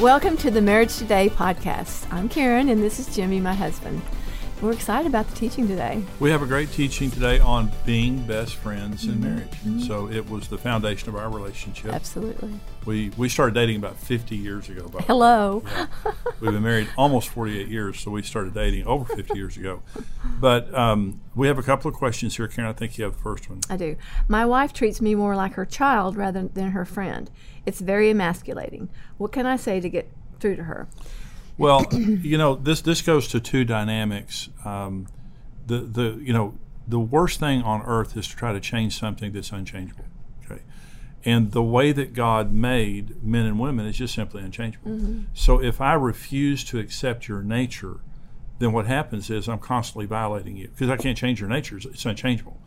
Welcome to the Marriage Today podcast. I'm Karen, and this is Jimmy, my husband. We're excited about the teaching today. We have a great teaching today on being best friends in marriage. So it was the foundation of our relationship. Absolutely. We we started dating about 50 years ago. By. Hello. Yeah. We've been married almost 48 years, so we started dating over 50 years ago. But um, we have a couple of questions here, Karen. I think you have the first one. I do. My wife treats me more like her child rather than her friend. It's very emasculating. What can I say to get through to her? Well, you know, this this goes to two dynamics. Um, the the you know the worst thing on earth is to try to change something that's unchangeable. Okay, and the way that God made men and women is just simply unchangeable. So if I refuse to accept your nature, then what happens is I'm constantly violating you because I can't change your nature. It's- It's unchangeable,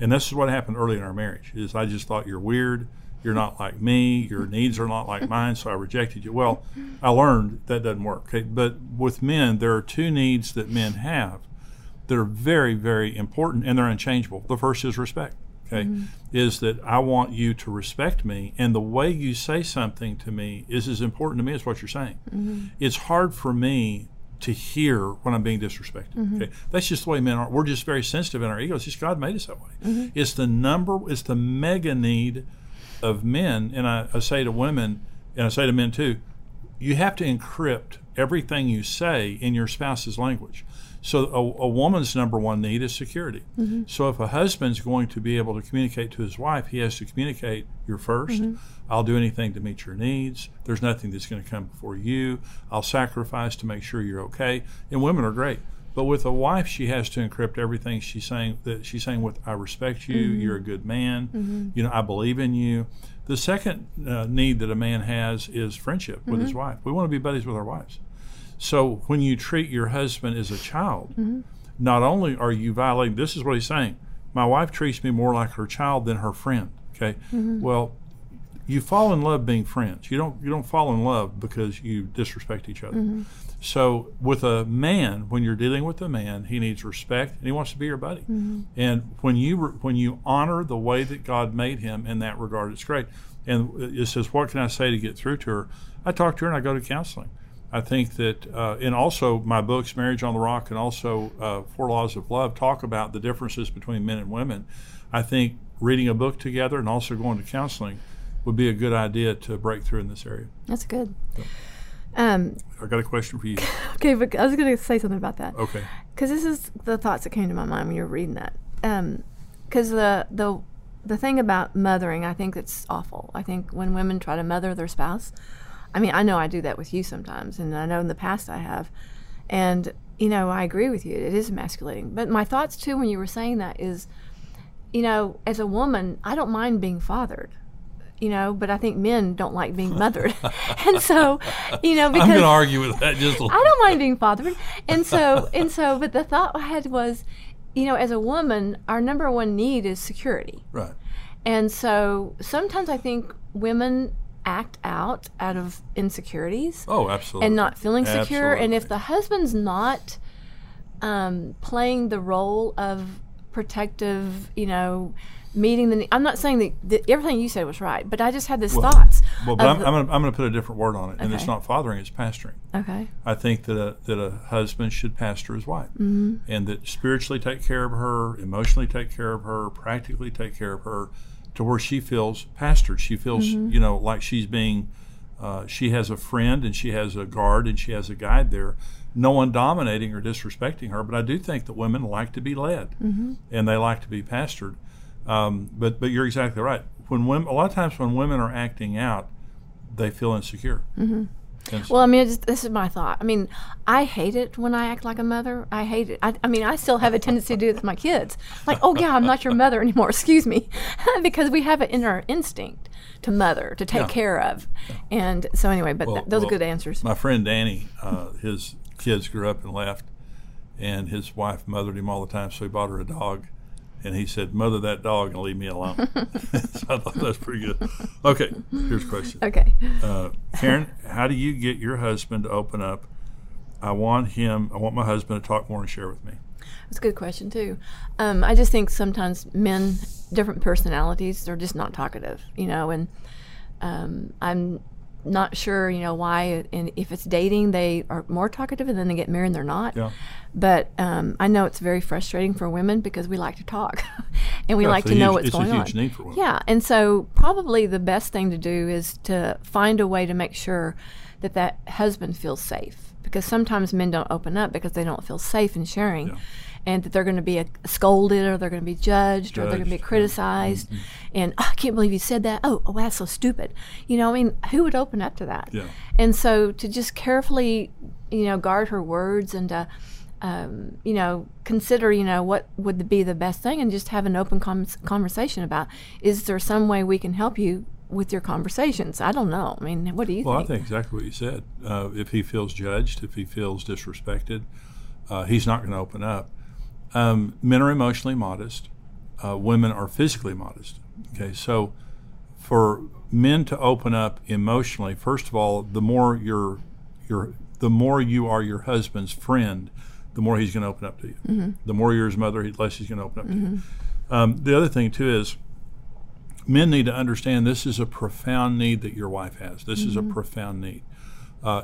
and this is what happened early in our marriage. Is I just thought you're weird. You're not like me. Your needs are not like mine, so I rejected you. Well, I learned that doesn't work. Okay? But with men, there are two needs that men have that are very, very important, and they're unchangeable. The first is respect. Okay, mm-hmm. is that I want you to respect me, and the way you say something to me is as important to me as what you're saying. Mm-hmm. It's hard for me to hear when I'm being disrespected. Mm-hmm. Okay, that's just the way men are. We're just very sensitive in our egos. Just God made us that way. It's the number. It's the mega need of men, and I, I say to women, and I say to men too, you have to encrypt everything you say in your spouse's language. So a, a woman's number one need is security. Mm-hmm. So if a husband's going to be able to communicate to his wife, he has to communicate, "You're 1st mm-hmm. I'll do anything to meet your needs. There's nothing that's going to come before you. I'll sacrifice to make sure you're okay." And women are great. But with a wife, she has to encrypt everything she's saying. That she's saying with "I respect you. Mm-hmm. You're a good man. Mm-hmm. You know, I believe in you." The second uh, need that a man has is friendship with his mm-hmm. wife. We want to be buddies with our wives. So when you treat your husband as a child, not only are you violating, this is what he's saying. My wife treats me more like her child than her friend. Okay. Well, you fall in love being friends. You don't you don't fall in love because you disrespect each other. So with a man, when you're dealing with a man, he needs respect and he wants to be your buddy. And when you when you honor the way that God made him in that regard, it's great. And it says, what can I say to get through to her? I talk to her and I go to counseling. I think that, uh, and also my books, Marriage on the Rock, and also uh, Four Laws of Love, talk about the differences between men and women. I think reading a book together and also going to counseling would be a good idea to break through in this area. That's good. Um, I got a question for you. okay, but I was going to say something about that. Okay. because this is the thoughts that came to my mind when you were reading that. Because the the the thing about mothering, I think it's awful. I think when women try to mother their spouse, I mean, I know I do that with you sometimes, and I know in the past I have, and you know, I agree with you. It is emasculating. But my thoughts too, when you were saying that, is, you know, as a woman, I don't mind being fathered. You know, but I think men don't like being mothered, and so, you know, because I'm going to argue with that just a little. I don't mind being fathered. And so, and so, but the thought I had was, you know, as a woman, our number one need is security. Right. And so sometimes I think women act out out of insecurities Oh, absolutely. and not feeling secure. And if the husband's not um, playing the role of protective, you know, meeting the, I'm not saying that, that everything you said was right, but I just had this thoughts. Well, but I'm, the- I'm going to I'm gonna put a different word on it, and it's not fathering; it's pastoring. okay. I think that a, that a husband should pastor his wife, Mm-hmm. and that spiritually take care of her, emotionally take care of her, practically take care of her, to where she feels pastored. She feels Mm-hmm. you know like she's being, uh, she has a friend and she has a guard and she has a guide there. No one dominating or disrespecting her, but I do think that women like to be led, Mm-hmm. and they like to be pastored. Um, but but you're exactly right. When women, a lot of times when women are acting out, they feel insecure. So- Well, I mean, this is my thought. I mean, I hate it when I act like a mother. I hate it. I, I mean, I still have a tendency to do it with my kids. Like, oh yeah, I'm not your mother anymore. Excuse me, because we have it in our instinct to mother, to take Yeah. care of. And so anyway, but Well- th- those well, are good answers. My friend Danny, uh, his kids grew up and left, and his wife mothered him all the time, so he bought her a dog. And he said, "Mother that dog and leave me alone." so I thought that's pretty good. Okay, here's a question. Okay. Uh, Karen, how do you get your husband to open up? I want him. I want my husband to talk more and share with me. That's a good question too. Um, I just think sometimes men, different personalities, they're just not talkative, you know. And um, I'm not sure, you know, why. And if it's dating, they are more talkative, and then they get married, and they're not. Yeah. But um, I know it's very frustrating for women because we like to talk, and we Yeah, like to a know what's it's a going huge on. need for women. Yeah, and so probably the best thing to do is to find a way to make sure that that husband feels safe because sometimes men don't open up because they don't feel safe in sharing. Yeah. And that they're going to be uh scolded, or they're going to be judged, or they're going to be Judged, yeah. criticized, and "Oh, I can't believe you said that. Oh, oh, that's so stupid. You know, I mean, who would open up to that? Yeah. And so to just carefully, you know, guard her words and to, um, you know, consider, you know, what would be the best thing and just have an open com- conversation about is there some way we can help you with your conversations? I don't know. I mean, what do you think? Well, I think? think exactly what you said. Uh, if he feels judged, if he feels disrespected, uh, he's not going to open up. Um, men are emotionally modest. Uh, women are physically modest. Okay, so for men to open up emotionally, first of all, the more you're, you're the more you are your husband's friend, the more he's going to open up to you. The more you're his mother, the less he's going to open up to you. Um, the other thing too is men need to understand this is a profound need that your wife has. This is a profound need. Uh,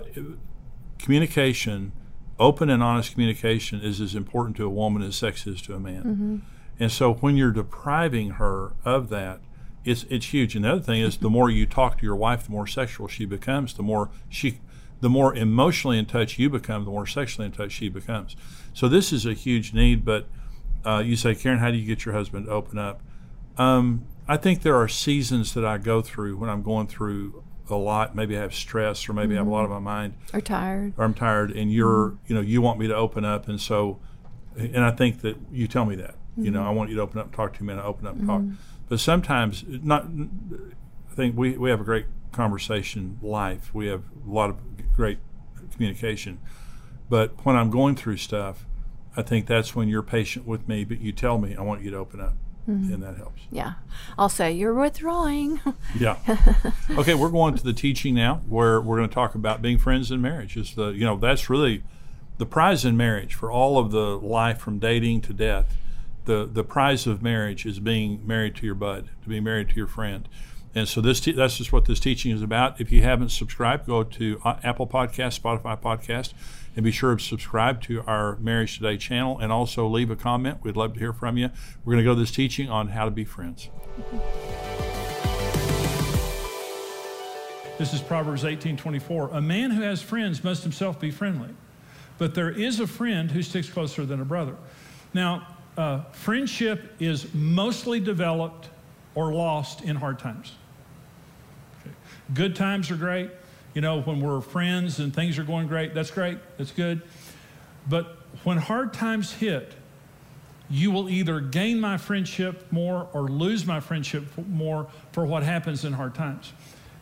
communication, open and honest communication, is as important to a woman as sex is to a man. And so when you're depriving her of that, it's it's huge. And the other thing is, the more you talk to your wife, the more sexual she becomes. The more she, the more emotionally in touch you become, the more sexually in touch she becomes. So this is a huge need. But uh, you say, Karen, how do you get your husband to open up? Um, I think there are seasons that I go through when I'm going through a lot. Maybe I have stress, or maybe I have a lot on mm-hmm. my mind, or tired? or I'm tired, and you're, mm-hmm. you know, you want me to open up, and so, and I think that you tell me that, you know, mm-hmm. I want you to open up, and talk to me, and I open up and talk. But sometimes, not. I think we we have a great conversation life. We have a lot of great communication, but when I'm going through stuff, I think that's when you're patient with me, but you tell me I want you to open up, and that helps. Yeah. I'll say, you're withdrawing. Yeah. okay, we're going to the teaching now, where we're going to talk about being friends in marriage. Is the you know that's really the prize in marriage for all of the life from dating to death. The the prize of marriage is being married to your bud, to be married to your friend. And so this te- that's just what this teaching is about. If you haven't subscribed, go to uh, Apple Podcast, Spotify Podcast, and be sure to subscribe to our Marriage Today channel, and also leave a comment. We'd love to hear from you. We're going to go to this teaching on how to be friends. This is Proverbs 18:24. A man who has friends must himself be friendly, but there is a friend who sticks closer than a brother. Now, uh, friendship is mostly developed or lost in hard times. Okay. Good times are great. You know, when we're friends and things are going great, that's great. That's good. But when hard times hit, you will either gain my friendship more or lose my friendship more for what happens in hard times.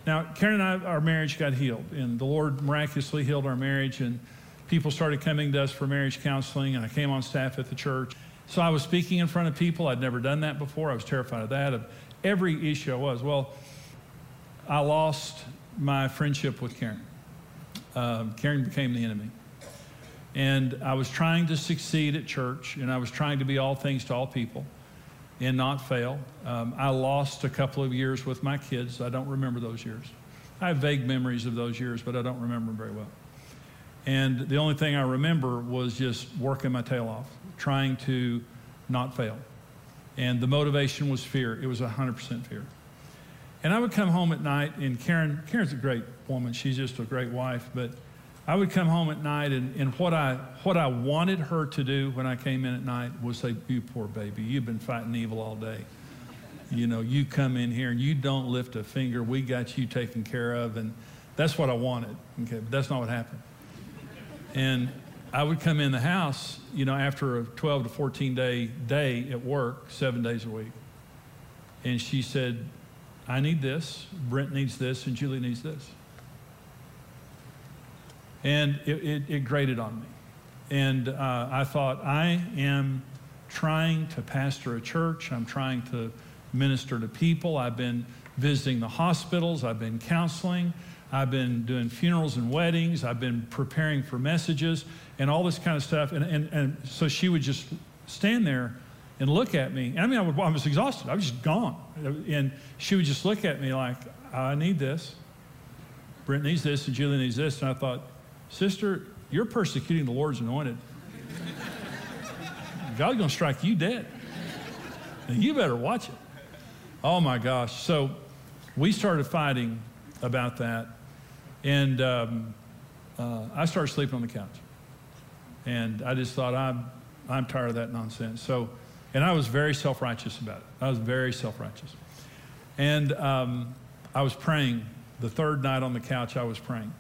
Now, Karen and I, our marriage got healed, and the Lord miraculously healed our marriage, and people started coming to us for marriage counseling, and I came on staff at the church. So I was speaking in front of people. I'd never done that before. I was terrified of that, of every issue I was. Well, I lost my friendship with Karen. Um, Karen became the enemy. And I was trying to succeed at church, and I was trying to be all things to all people and not fail. Um, I lost a couple of years with my kids. I don't remember those years. I have vague memories of those years, but I don't remember them very well. And the only thing I remember was just working my tail off, trying to not fail. And the motivation was fear. It was 100% fear. And I would come home at night, and Karen, Karen's a great woman. She's just a great wife. But I would come home at night, and, and what, I, what I wanted her to do when I came in at night was say, You poor baby, you've been fighting evil all day. You know, you come in here and you don't lift a finger. We got you taken care of. And That's what I wanted. Okay, but that's not what happened. And I would come in the house, you know, after a 12 to 14 day day at work, seven days a week. And she said, I need this, Brent needs this, and Julie needs this. And it, it, it grated on me. And uh, I thought, I am trying to pastor a church, I'm trying to minister to people, I've been visiting the hospitals, I've been counseling. I've been doing funerals and weddings. I've been preparing for messages and all this kind of stuff. And, and, and so she would just stand there and look at me. I mean, I, would, I was exhausted. I was just gone. And she would just look at me like, I need this. Brent needs this, and Julie needs this. And I thought, Sister, you're persecuting the Lord's anointed. God's going to strike you dead. And you better watch it. Oh my gosh. So we started fighting about that. And um, uh, I started sleeping on the couch. And I just thought, I'm, I'm tired of that nonsense. So, and I was very self righteous about it. I was very self righteous. And um, I was praying. The third night on the couch, I was praying.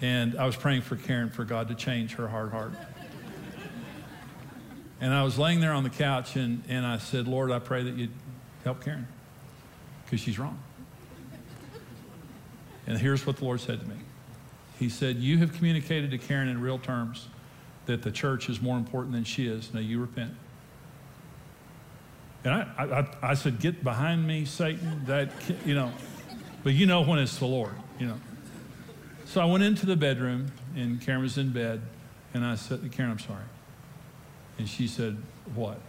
And I was praying for Karen for God to change her hard heart. and I was laying there on the couch and, and I said, Lord, I pray that you'd help Karen because she's wrong. And here's what the Lord said to me He said, You have communicated to Karen in real terms that the church is more important than she is. Now you repent. And I, I, I said, Get behind me, Satan. That, you know, but you know when it's the Lord, you know. So I went into the bedroom, and Karen was in bed, and I said, Karen, I'm sorry. And she said, What?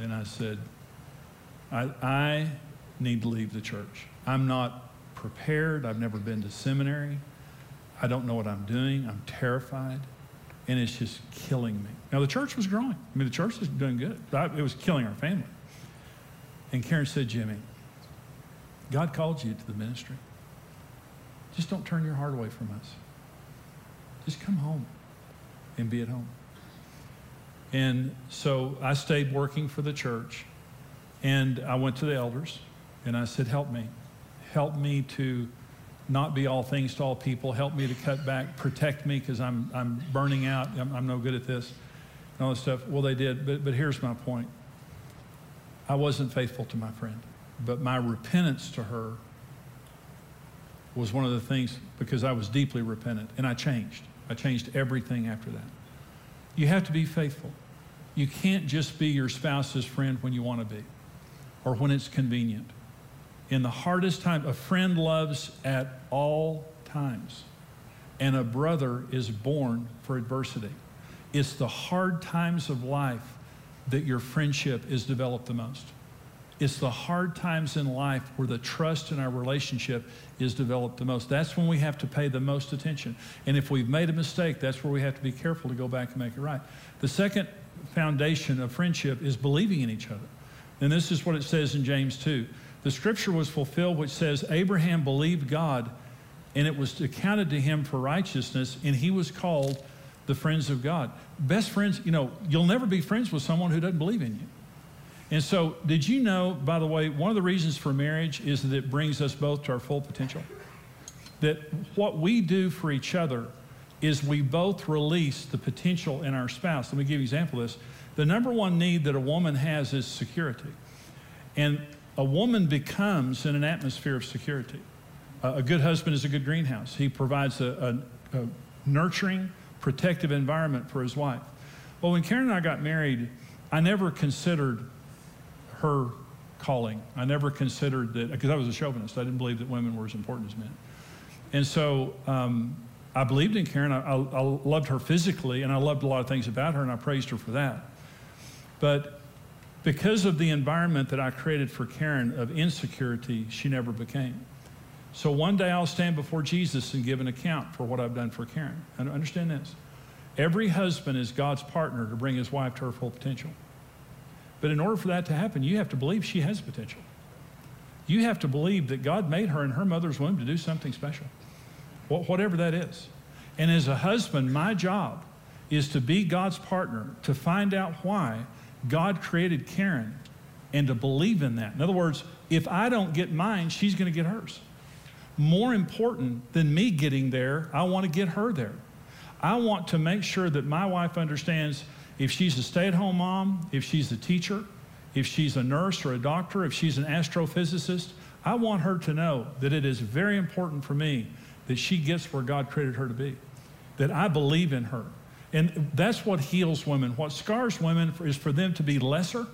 And I said, I, I need to leave the church. I'm not prepared. I've never been to seminary. I don't know what I'm doing. I'm terrified. And it's just killing me. Now, the church was growing. I mean, the church was doing good. It was killing our family. And Karen said, Jimmy, God called you to the ministry. Just don't turn your heart away from us. Just come home and be at home. And so I stayed working for the church. And I went to the elders and I said, Help me. Help me to not be all things to all people. Help me to cut back. Protect me because I'm, I'm burning out. I'm, I'm no good at this and all this stuff. Well, they did. But, but here's my point I wasn't faithful to my friend, but my repentance to her was one of the things because I was deeply repentant and I changed. I changed everything after that. You have to be faithful. You can't just be your spouse's friend when you want to be or when it's convenient in the hardest time. A friend loves at all times, and a brother is born for adversity. It's the hard times of life that your friendship is developed the most. It's the hard times in life where the trust in our relationship is developed the most. That's when we have to pay the most attention. And if we've made a mistake, that's where we have to be careful to go back and make it right. The second foundation of friendship is believing in each other. And this is what it says in James 2 the scripture was fulfilled, which says, Abraham believed God, and it was accounted to him for righteousness, and he was called the friends of God. Best friends, you know, you'll never be friends with someone who doesn't believe in you. And so, did you know, by the way, one of the reasons for marriage is that it brings us both to our full potential? That what we do for each other is we both release the potential in our spouse. Let me give you an example of this. The number one need that a woman has is security. And a woman becomes in an atmosphere of security. A good husband is a good greenhouse. He provides a, a, a nurturing, protective environment for his wife. Well, when Karen and I got married, I never considered her calling. I never considered that, because I was a chauvinist. I didn't believe that women were as important as men. And so um, I believed in Karen. I, I, I, loved her physically, and I loved a lot of things about her, and I praised her for that. But because of the environment that I created for Karen of insecurity, she never became. So one day I'll stand before Jesus and give an account for what I've done for Karen. And understand this every husband is God's partner to bring his wife to her full potential. But in order for that to happen, you have to believe she has potential. You have to believe that God made her in her mother's womb to do something special, whatever that is. And as a husband, my job is to be God's partner to find out why God created Karen and to believe in that. In other words, if I don't get mine, she's going to get hers. More important than me getting there, I want to get her there. I want to make sure that my wife understands if she's a stay at home mom, if she's a teacher, if she's a nurse or a doctor, if she's an astrophysicist, I want her to know that it is very important for me that she gets where God created her to be, that I believe in her. And that's what heals women. What scars women is for them to be lesser,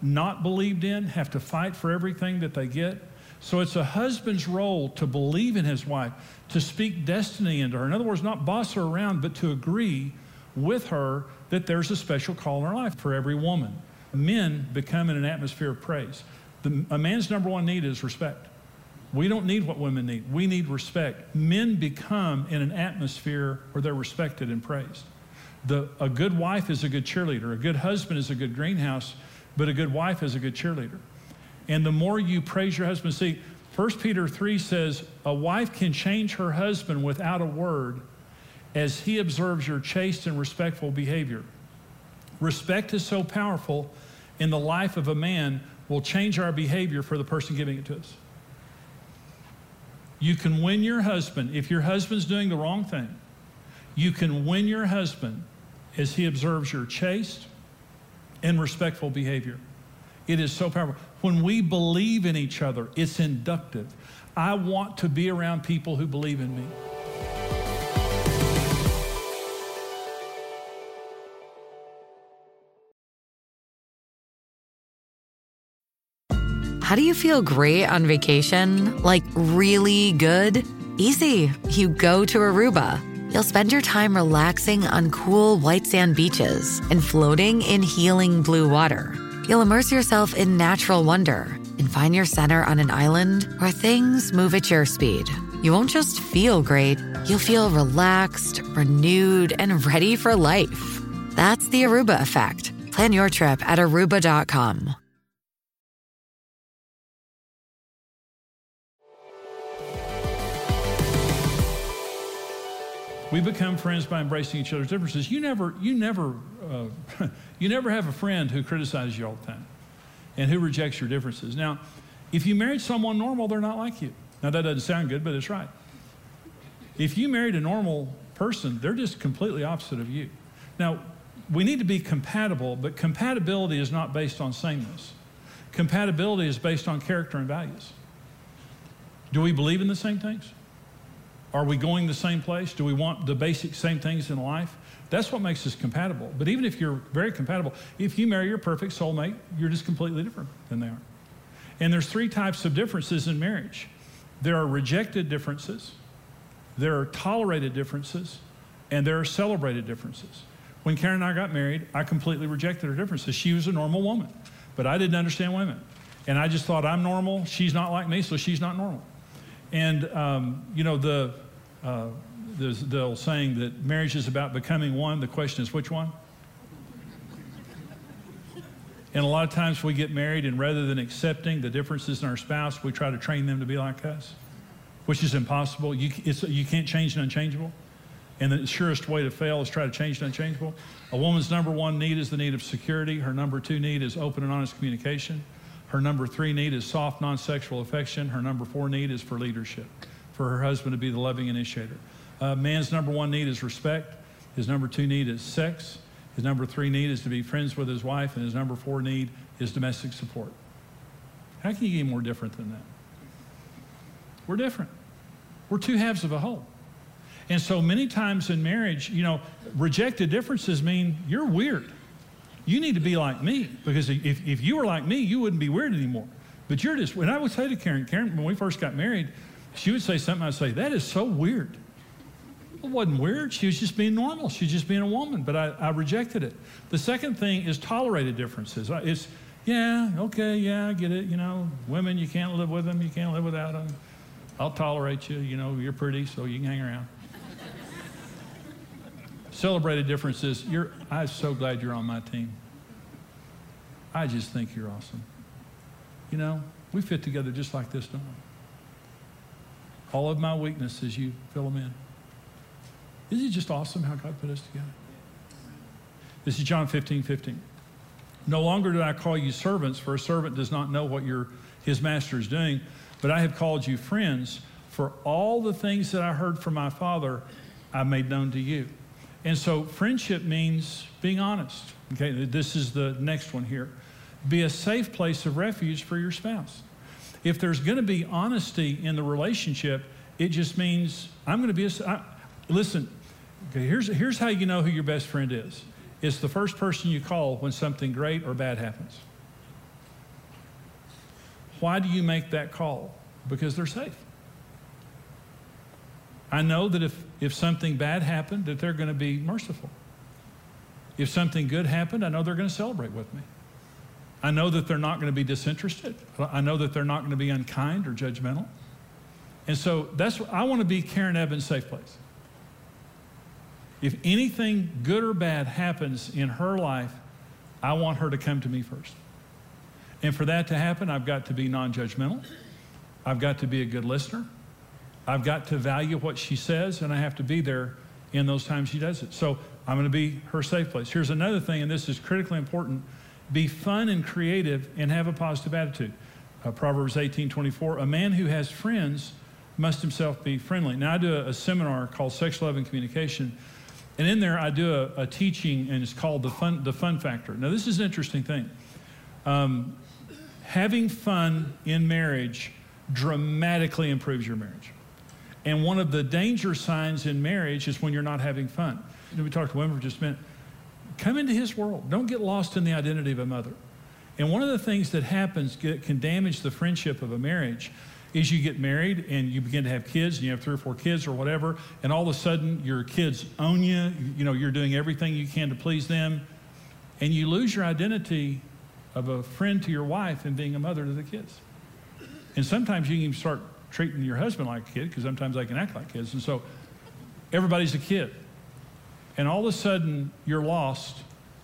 not believed in, have to fight for everything that they get. So it's a husband's role to believe in his wife, to speak destiny into her. In other words, not boss her around, but to agree with her that there's a special call in her life for every woman. Men become in an atmosphere of praise. The, a man's number one need is respect. We don't need what women need. We need respect. Men become in an atmosphere where they're respected and praised. The, a good wife is a good cheerleader. A good husband is a good greenhouse, but a good wife is a good cheerleader. And the more you praise your husband, see, 1 Peter 3 says, A wife can change her husband without a word as he observes your chaste and respectful behavior. Respect is so powerful in the life of a man, will change our behavior for the person giving it to us. You can win your husband if your husband's doing the wrong thing. You can win your husband as he observes your chaste and respectful behavior. It is so powerful. When we believe in each other, it's inductive. I want to be around people who believe in me. How do you feel great on vacation? Like really good? Easy. You go to Aruba. You'll spend your time relaxing on cool white sand beaches and floating in healing blue water. You'll immerse yourself in natural wonder and find your center on an island where things move at your speed. You won't just feel great, you'll feel relaxed, renewed, and ready for life. That's the Aruba effect. Plan your trip at aruba.com. We become friends by embracing each other's differences. You never, you never, uh, you never have a friend who criticizes you all the time and who rejects your differences. Now, if you married someone normal, they're not like you. Now, that doesn't sound good, but it's right. If you married a normal person, they're just completely opposite of you. Now, we need to be compatible, but compatibility is not based on sameness. Compatibility is based on character and values. Do we believe in the same things? Are we going the same place? Do we want the basic same things in life? That's what makes us compatible. But even if you're very compatible, if you marry your perfect soulmate, you're just completely different than they are. And there's three types of differences in marriage. There are rejected differences, there are tolerated differences, and there are celebrated differences. When Karen and I got married, I completely rejected her differences. She was a normal woman, but I didn't understand women. And I just thought, I'm normal, she's not like me, so she's not normal. And, um, you know, the, uh, there's the old saying that marriage is about becoming one. The question is, which one? And a lot of times we get married, and rather than accepting the differences in our spouse, we try to train them to be like us, which is impossible. You, you can't change the unchangeable. And the surest way to fail is try to change the unchangeable. A woman's number one need is the need of security. Her number two need is open and honest communication. Her number three need is soft, non sexual affection. Her number four need is for leadership, for her husband to be the loving initiator. Uh, man's number one need is respect. His number two need is sex. His number three need is to be friends with his wife. And his number four need is domestic support. How can you get more different than that? We're different. We're two halves of a whole. And so many times in marriage, you know, rejected differences mean you're weird. You need to be like me because if, if you were like me, you wouldn't be weird anymore. But you're just, when I would say to Karen, Karen, when we first got married, she would say something, I'd say, that is so weird. It wasn't weird. She was just being normal. She was just being a woman, but I, I rejected it. The second thing is tolerated differences. It's, yeah, okay, yeah, I get it. You know, women, you can't live with them, you can't live without them. I'll tolerate you. You know, you're pretty, so you can hang around. Celebrated differences. You're, I'm so glad you're on my team. I just think you're awesome. You know, we fit together just like this, don't we? All of my weaknesses, you fill them in. Isn't it just awesome how God put us together? This is John 15, 15. No longer do I call you servants, for a servant does not know what your, his master is doing, but I have called you friends, For all the things that I heard from my Father, I made known to you. And so friendship means being honest. Okay, this is the next one here. Be a safe place of refuge for your spouse. If there's going to be honesty in the relationship, it just means I'm going to be a. I, listen, okay, here's, here's how you know who your best friend is it's the first person you call when something great or bad happens. Why do you make that call? Because they're safe. I know that if, if something bad happened, that they're going to be merciful. If something good happened, I know they're going to celebrate with me. I know that they're not going to be disinterested. I know that they're not going to be unkind or judgmental. And so that's I want to be Karen Evans' safe place. If anything good or bad happens in her life, I want her to come to me first. And for that to happen, I've got to be non judgmental. I've got to be a good listener. I've got to value what she says, and I have to be there in those times she does it. So I'm going to be her safe place. Here's another thing, and this is critically important be fun and creative and have a positive attitude. Uh, Proverbs 18 24, a man who has friends must himself be friendly. Now, I do a, a seminar called Sex, Love, and Communication, and in there I do a, a, teaching, and it's called the fun, the fun Factor. Now, this is an interesting thing. Um, having fun in marriage dramatically improves your marriage. And one of the danger signs in marriage is when you're not having fun. We talked to women for just a minute. Come into his world. Don't get lost in the identity of a mother. And one of the things that happens get, can damage the friendship of a marriage is you get married and you begin to have kids and you have three or four kids or whatever, and all of a sudden your kids own you. You know, you're doing everything you can to please them, and you lose your identity of a friend to your wife and being a mother to the kids. And sometimes you can even start treating your husband like a kid because sometimes they can act like kids. And so everybody's a kid. And all of a sudden, you're lost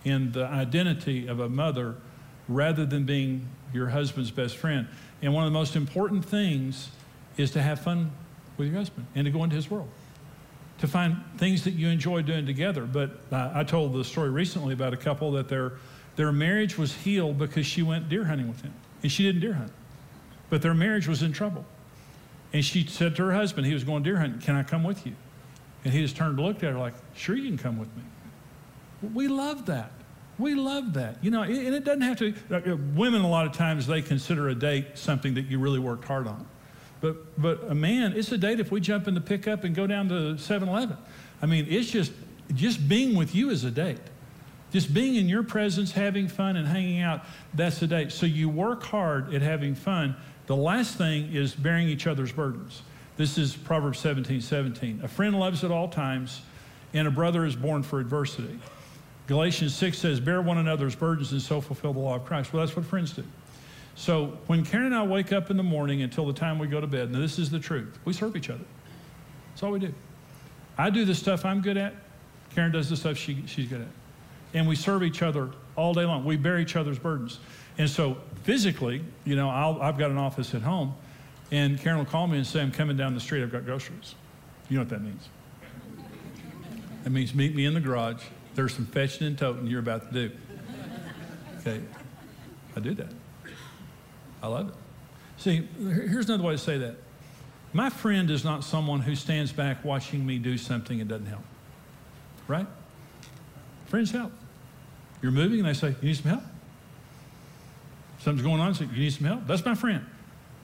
in the identity of a mother rather than being your husband's best friend. And one of the most important things is to have fun with your husband and to go into his world, to find things that you enjoy doing together. But uh, I told the story recently about a couple that their, their marriage was healed because she went deer hunting with him, and she didn't deer hunt. But their marriage was in trouble. And she said to her husband, he was going deer hunting, Can I come with you? And he just turned and looked at her like, Sure, you can come with me. We love that. We love that. You know, and it doesn't have to, uh, women, a lot of times, they consider a date something that you really worked hard on. But, but a man, it's a date if we jump in the pickup and go down to 7 Eleven. I mean, it's just, just being with you is a date. Just being in your presence, having fun, and hanging out, that's a date. So you work hard at having fun the last thing is bearing each other's burdens. This is Proverbs 17 17. A friend loves at all times, and a brother is born for adversity. Galatians 6 says, Bear one another's burdens and so fulfill the law of Christ. Well, that's what friends do. So when Karen and I wake up in the morning until the time we go to bed, now this is the truth, we serve each other. That's all we do. I do the stuff I'm good at, Karen does the stuff she, she's good at. And we serve each other all day long. We bear each other's burdens. And so physically, you know, i have got an office at home, and Karen will call me and say, I'm coming down the street, I've got groceries. You know what that means? That means meet me in the garage. There's some fetching and toting you're about to do. Okay, I do that. I love it. See, here's another way to say that. My friend is not someone who stands back watching me do something and doesn't help. Right? Friends help. You're moving and they say, You need some help? Something's going on, so you need some help. That's my friend.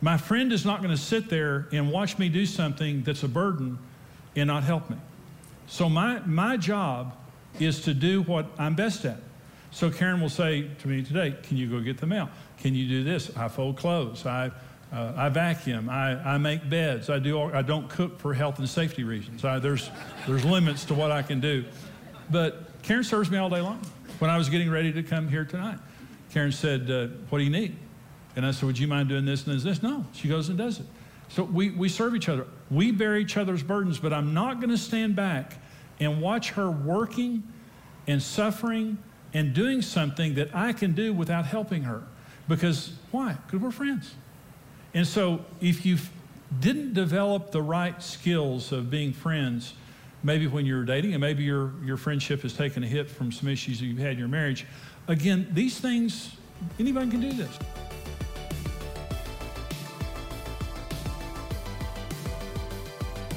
My friend is not going to sit there and watch me do something that's a burden and not help me. So my, my job is to do what I'm best at. So Karen will say to me today, Can you go get the mail? Can you do this? I fold clothes. I, uh, I vacuum. I, I make beds. I, do all, I don't cook for health and safety reasons. I, there's, there's limits to what I can do. But Karen serves me all day long. When I was getting ready to come here tonight, Karen said, uh, What do you need? And I said, Would you mind doing this and this? No. She goes and does it. So we, we serve each other. We bear each other's burdens, but I'm not going to stand back and watch her working and suffering and doing something that I can do without helping her. Because why? Because we're friends. And so if you didn't develop the right skills of being friends, maybe when you're dating, and maybe your, your friendship has taken a hit from some issues that you've had in your marriage, Again, these things, anybody can do this.